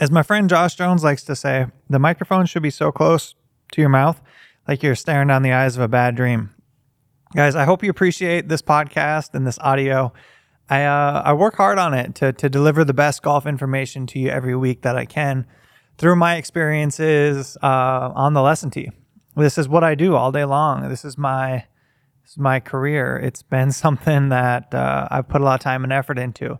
As my friend Josh Jones likes to say, the microphone should be so close to your mouth, like you're staring down the eyes of a bad dream. Guys, I hope you appreciate this podcast and this audio. I uh, I work hard on it to to deliver the best golf information to you every week that I can through my experiences uh, on the lesson tee. This is what I do all day long. This is my my career. It's been something that uh, I've put a lot of time and effort into.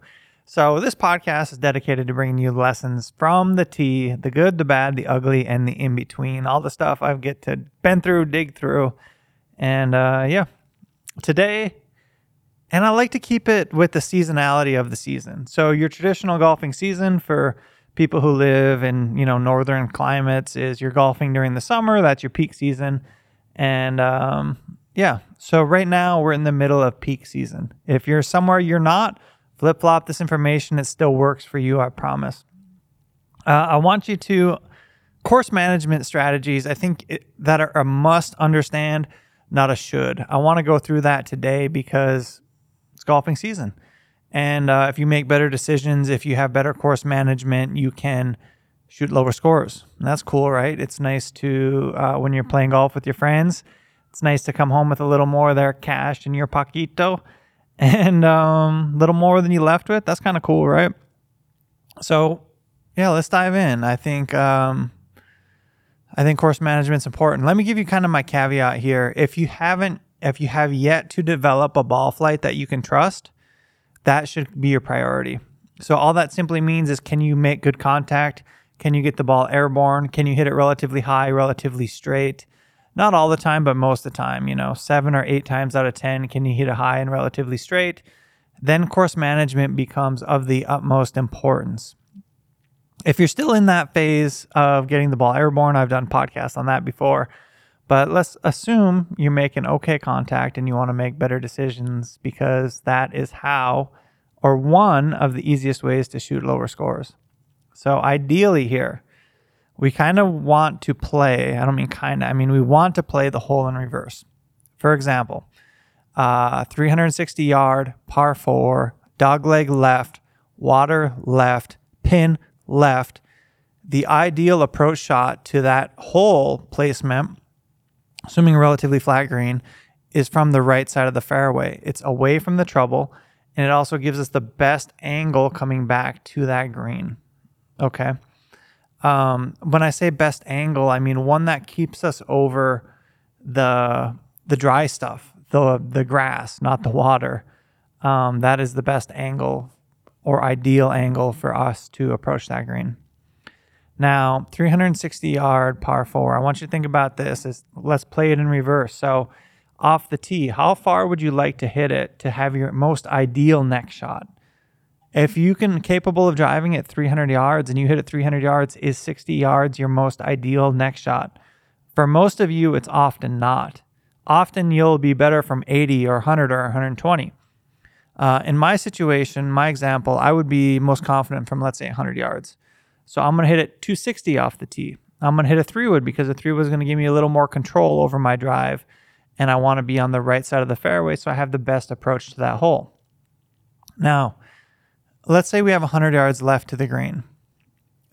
So this podcast is dedicated to bringing you lessons from the tee, the good, the bad, the ugly, and the in between. All the stuff I've get to bend through, dig through, and uh, yeah, today. And I like to keep it with the seasonality of the season. So your traditional golfing season for people who live in you know northern climates is you're golfing during the summer. That's your peak season, and um, yeah. So right now we're in the middle of peak season. If you're somewhere you're not flip flop this information. It still works for you, I promise. Uh, I want you to course management strategies. I think it, that are a must understand, not a should. I want to go through that today because it's golfing season. And uh, if you make better decisions, if you have better course management, you can shoot lower scores. And that's cool, right? It's nice to, uh, when you're playing golf with your friends, it's nice to come home with a little more of their cash in your poquito and um, a little more than you left with. That's kind of cool, right? So, yeah, let's dive in. I think um, I think course management's important. Let me give you kind of my caveat here. If you haven't, if you have yet to develop a ball flight that you can trust, that should be your priority. So all that simply means is can you make good contact? Can you get the ball airborne? Can you hit it relatively high, relatively straight? Not all the time, but most of the time, you know, seven or eight times out of 10, can you hit a high and relatively straight? Then course management becomes of the utmost importance. If you're still in that phase of getting the ball airborne, I've done podcasts on that before, but let's assume you're making okay contact and you want to make better decisions because that is how or one of the easiest ways to shoot lower scores. So, ideally, here, we kind of want to play, I don't mean kind of, I mean, we want to play the hole in reverse. For example, uh, 360 yard, par four, dog leg left, water left, pin left. The ideal approach shot to that hole placement, assuming a relatively flat green, is from the right side of the fairway. It's away from the trouble, and it also gives us the best angle coming back to that green. Okay. Um, when I say best angle, I mean one that keeps us over the the dry stuff, the the grass, not the water. Um, that is the best angle or ideal angle for us to approach that green. Now, 360 yard par four. I want you to think about this. Is let's play it in reverse. So, off the tee, how far would you like to hit it to have your most ideal next shot? If you can capable of driving at 300 yards and you hit it 300 yards, is 60 yards your most ideal next shot? For most of you, it's often not. Often you'll be better from 80 or 100 or 120. Uh, in my situation, my example, I would be most confident from let's say 100 yards. So I'm going to hit it 260 off the tee. I'm going to hit a three wood because a three wood is going to give me a little more control over my drive, and I want to be on the right side of the fairway so I have the best approach to that hole. Now, let's say we have 100 yards left to the green.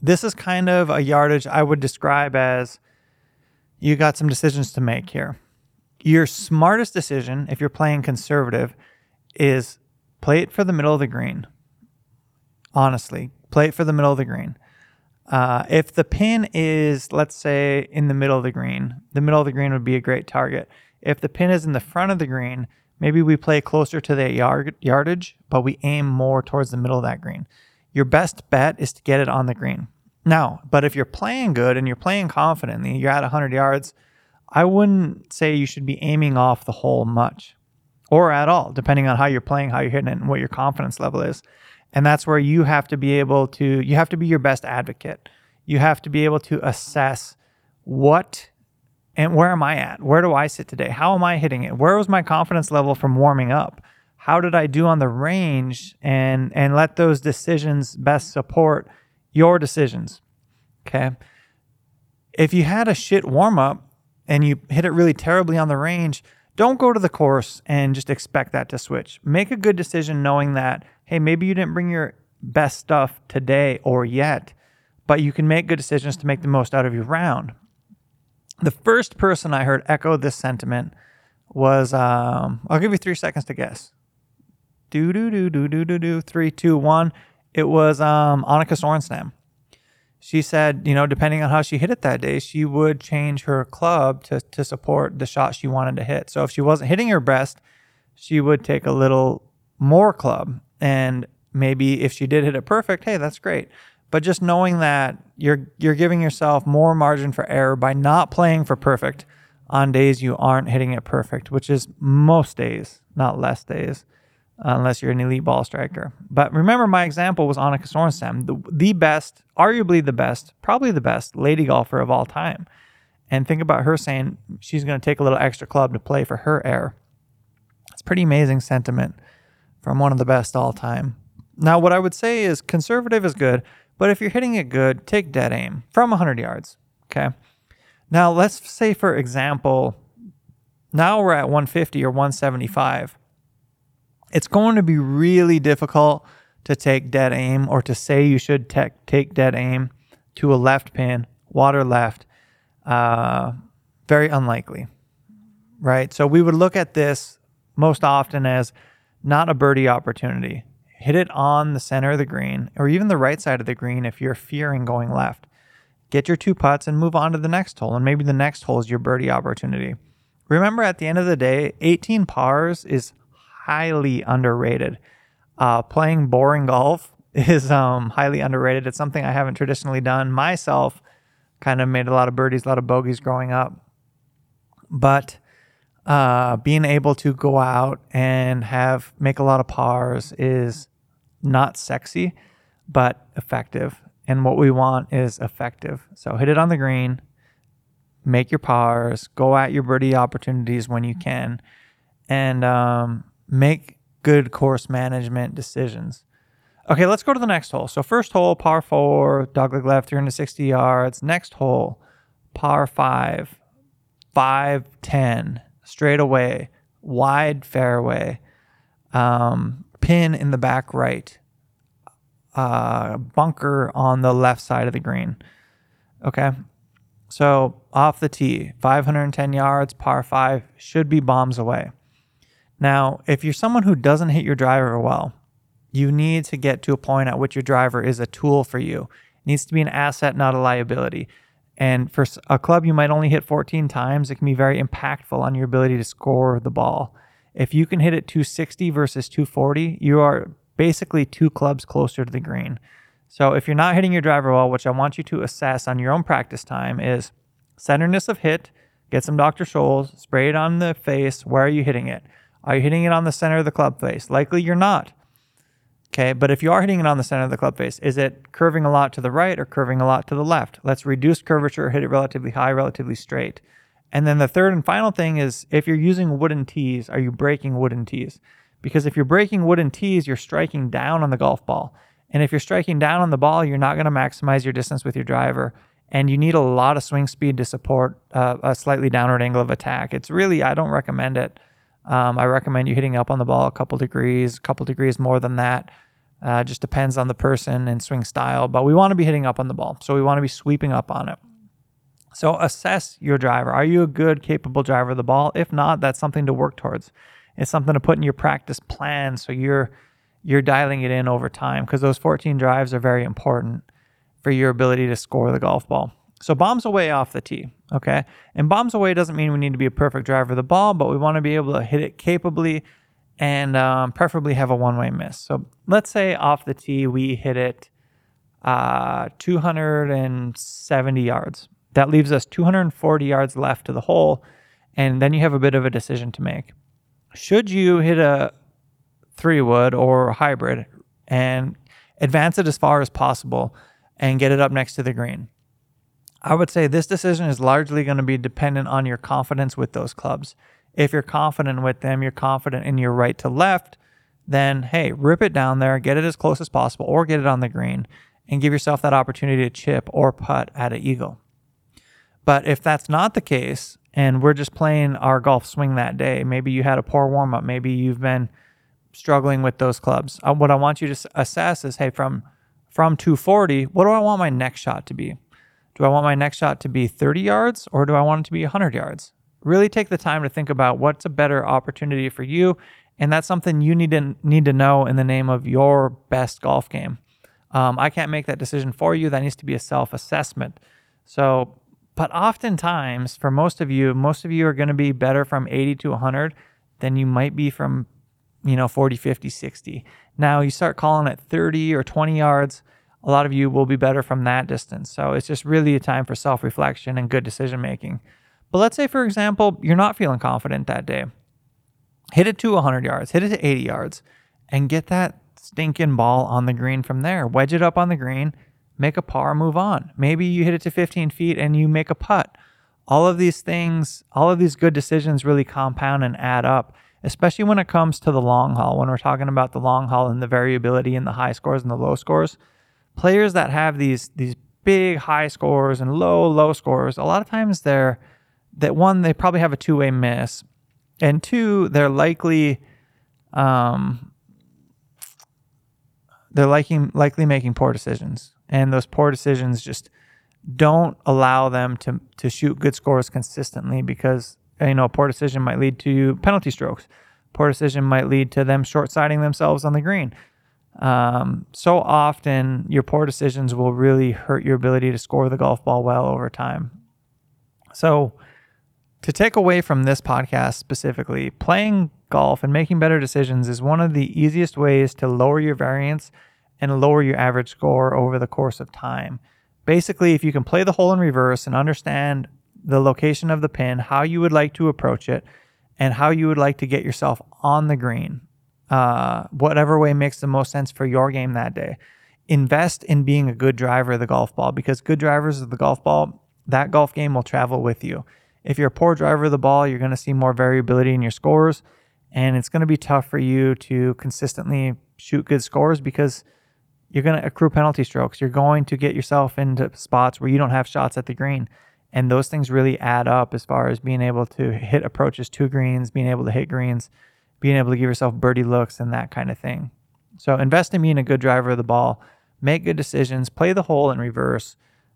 This is kind of a yardage I would describe as you got some decisions to make here. Your smartest decision, if you're playing conservative, is play it for the middle of the green. Honestly, play it for the middle of the green. Uh, if the pin is, let's say, in the middle of the green, the middle of the green would be a great target. If the pin is in the front of the green, Maybe we play closer to the yard, yardage, but we aim more towards the middle of that green. Your best bet is to get it on the green. Now, but if you're playing good and you're playing confidently, you're at 100 yards, I wouldn't say you should be aiming off the hole much or at all, depending on how you're playing, how you're hitting it, and what your confidence level is. And that's where you have to be able to, you have to be your best advocate. You have to be able to assess what and where am I at? Where do I sit today? How am I hitting it? Where was my confidence level from warming up? How did I do on the range? And and let those decisions best support your decisions. Okay. If you had a shit warm up and you hit it really terribly on the range, don't go to the course and just expect that to switch. Make a good decision knowing that, hey, maybe you didn't bring your best stuff today or yet, but you can make good decisions to make the most out of your round. The first person I heard echo this sentiment was, um, I'll give you three seconds to guess. Do, do, do, do, do, do, do, three, two, one. It was um, Annika Sorenstam she said, you know, depending on how she hit it that day, she would change her club to, to support the shot she wanted to hit. So if she wasn't hitting her best, she would take a little more club. And maybe if she did hit it perfect, hey, that's great. But just knowing that you're you're giving yourself more margin for error by not playing for perfect on days you aren't hitting it perfect, which is most days, not less days unless you're an elite ball striker. But remember, my example was Annika Sorenstam, the, the best, arguably the best, probably the best lady golfer of all time. And think about her saying she's going to take a little extra club to play for her air. It's pretty amazing sentiment from one of the best all time. Now, what I would say is conservative is good, but if you're hitting it good, take dead aim from 100 yards. Okay. Now, let's say, for example, now we're at 150 or 175 it's going to be really difficult to take dead aim or to say you should te- take dead aim to a left pin, water left. Uh, very unlikely, right? So we would look at this most often as not a birdie opportunity. Hit it on the center of the green or even the right side of the green if you're fearing going left. Get your two putts and move on to the next hole, and maybe the next hole is your birdie opportunity. Remember, at the end of the day, 18 pars is highly underrated. Uh, playing boring golf is um, highly underrated. It's something I haven't traditionally done myself. Kind of made a lot of birdies, a lot of bogeys growing up. But uh, being able to go out and have make a lot of pars is not sexy, but effective. And what we want is effective. So hit it on the green, make your pars, go at your birdie opportunities when you can, and um, make good course management decisions. Okay, let's go to the next hole. So first hole, par four, dogleg left, 360 yards. Next hole, par five, 510, straight away, wide fairway, um, pin in the back right, uh, bunker on the left side of the green. Okay, so off the tee, 510 yards, par five, should be bombs away. Now, if you're someone who doesn't hit your driver well, you need to get to a point at which your driver is a tool for you. It needs to be an asset, not a liability. And for a club you might only hit 14 times, it can be very impactful on your ability to score the ball. If you can hit it 260 versus 240, you are basically two clubs closer to the green. So if you're not hitting your driver well, which I want you to assess on your own practice time is centerness of hit, get some Dr. Scholl's, spray it on the face. Where are you hitting it? Are you hitting it on the center of the club face? Likely you're not. Okay, but if you are hitting it on the center of the club face, is it curving a lot to the right or curving a lot to the left? Let's reduce curvature, hit it relatively high, relatively straight. And then the third and final thing is if you're using wooden tees, are you breaking wooden tees? Because if you're breaking wooden tees, you're striking down on the golf ball. And if you're striking down on the ball, you're not going to maximize your distance with your driver. And you need a lot of swing speed to support uh, a slightly downward angle of attack. It's really, I don't recommend it. Um, I recommend you hitting up on the ball a couple degrees, a couple degrees more than that. Uh, just depends on the person and swing style, but we want to be hitting up on the ball. So we want to be sweeping up on it. So assess your driver. Are you a good, capable driver of the ball? If not, that's something to work towards. It's something to put in your practice plan so you're you're dialing it in over time because those 14 drives are very important for your ability to score the golf ball. So bombs away off the tee, okay? And bombs away doesn't mean we need to be a perfect driver of the ball, but we want to be able to hit it capably and um, preferably have a one-way miss. So let's say off the tee we hit it uh, 270 yards. That leaves us 240 yards left to the hole, and then you have a bit of a decision to make. Should you hit a three wood or a hybrid and advance it as far as possible and get it up next to the green? I would say this decision is largely going to be dependent on your confidence with those clubs. If you're confident with them, you're confident in your right to left, then hey, rip it down there, get it as close as possible, or get it on the green and give yourself that opportunity to chip or putt at an eagle. But if that's not the case, and we're just playing our golf swing that day. Maybe you had a poor warm up. Maybe you've been struggling with those clubs. Uh, what I want you to assess is, hey, from from 240, what do I want my next shot to be? Do I want my next shot to be 30 yards or do I want it to be 100 yards? Really take the time to think about what's a better opportunity for you, and that's something you need to need to know in the name of your best golf game. Um, I can't make that decision for you. That needs to be a self assessment. So, but oftentimes, for most of you, most of you are going to be better from 80 to 100 than you might be from, you know, 40, 50, 60. Now, you start calling it 30 or 20 yards, a lot of you will be better from that distance. So, it's just really a time for self reflection and good decision making. But let's say, for example, you're not feeling confident that day. Hit it to 100 yards, hit it to 80 yards, and get that stinking ball on the green from there. Wedge it up on the green, make a par, move on. Maybe you hit it to 15 feet and you make a putt. All of these things, all of these good decisions really compound and add up, especially when it comes to the long haul. When we're talking about the long haul and the variability in the high scores and the low scores, players that have these these big high scores and low low scores, a lot of times they're that one they probably have a two way miss, and two they're likely um, they're liking likely making poor decisions, and those poor decisions just don't allow them to to shoot good scores consistently because you know a poor decision might lead to penalty strokes. Poor decision might lead to them short siding themselves on the green. Um, so often, your poor decisions will really hurt your ability to score the golf ball well over time. So, to take away from this podcast specifically, playing golf and making better decisions is one of the easiest ways to lower your variance and lower your average score over the course of time. Basically, if you can play the hole in reverse and understand the location of the pin, how you would like to approach it, and how you would like to get yourself on the green, uh, whatever way makes the most sense for your game that day. Invest in being a good driver of the golf ball because good drivers of the golf ball, that golf game will travel with you. If you're a poor driver of the ball, you're going to see more variability in your scores, and it's going to be tough for you to consistently shoot good scores because you're going to accrue penalty strokes. You're going to get yourself into spots where you don't have shots at the green. And those things really add up as far as being able to hit approaches to greens, being able to hit greens, being able to give yourself birdie looks, and that kind of thing. So invest in being a good driver of the ball, make good decisions, play the hole in reverse,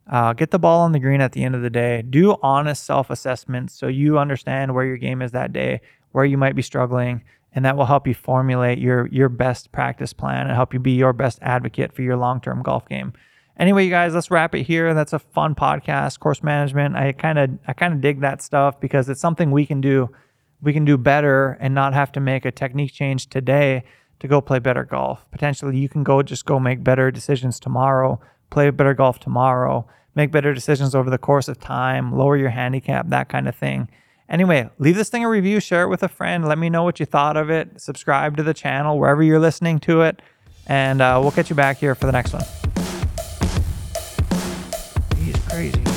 uh, get the ball on the green at the end of the day, do honest self assessments so you understand where your game is that day, where you might be struggling, and that will help you formulate your your best practice plan and help you be your best advocate for your long term golf game. Anyway, you guys, let's wrap it here. That's a fun podcast, course management. I kind of I kind of dig that stuff because it's something we can do we can do better and not have to make a technique change today to go play better golf. Potentially you can go just go make better decisions tomorrow, play better golf tomorrow, make better decisions over the course of time, lower your handicap, that kind of thing. Anyway, leave this thing a review, share it with a friend. Let me know what you thought of it. Subscribe to the channel wherever you're listening to it. And uh, we'll catch you back here for the next one. He's crazy.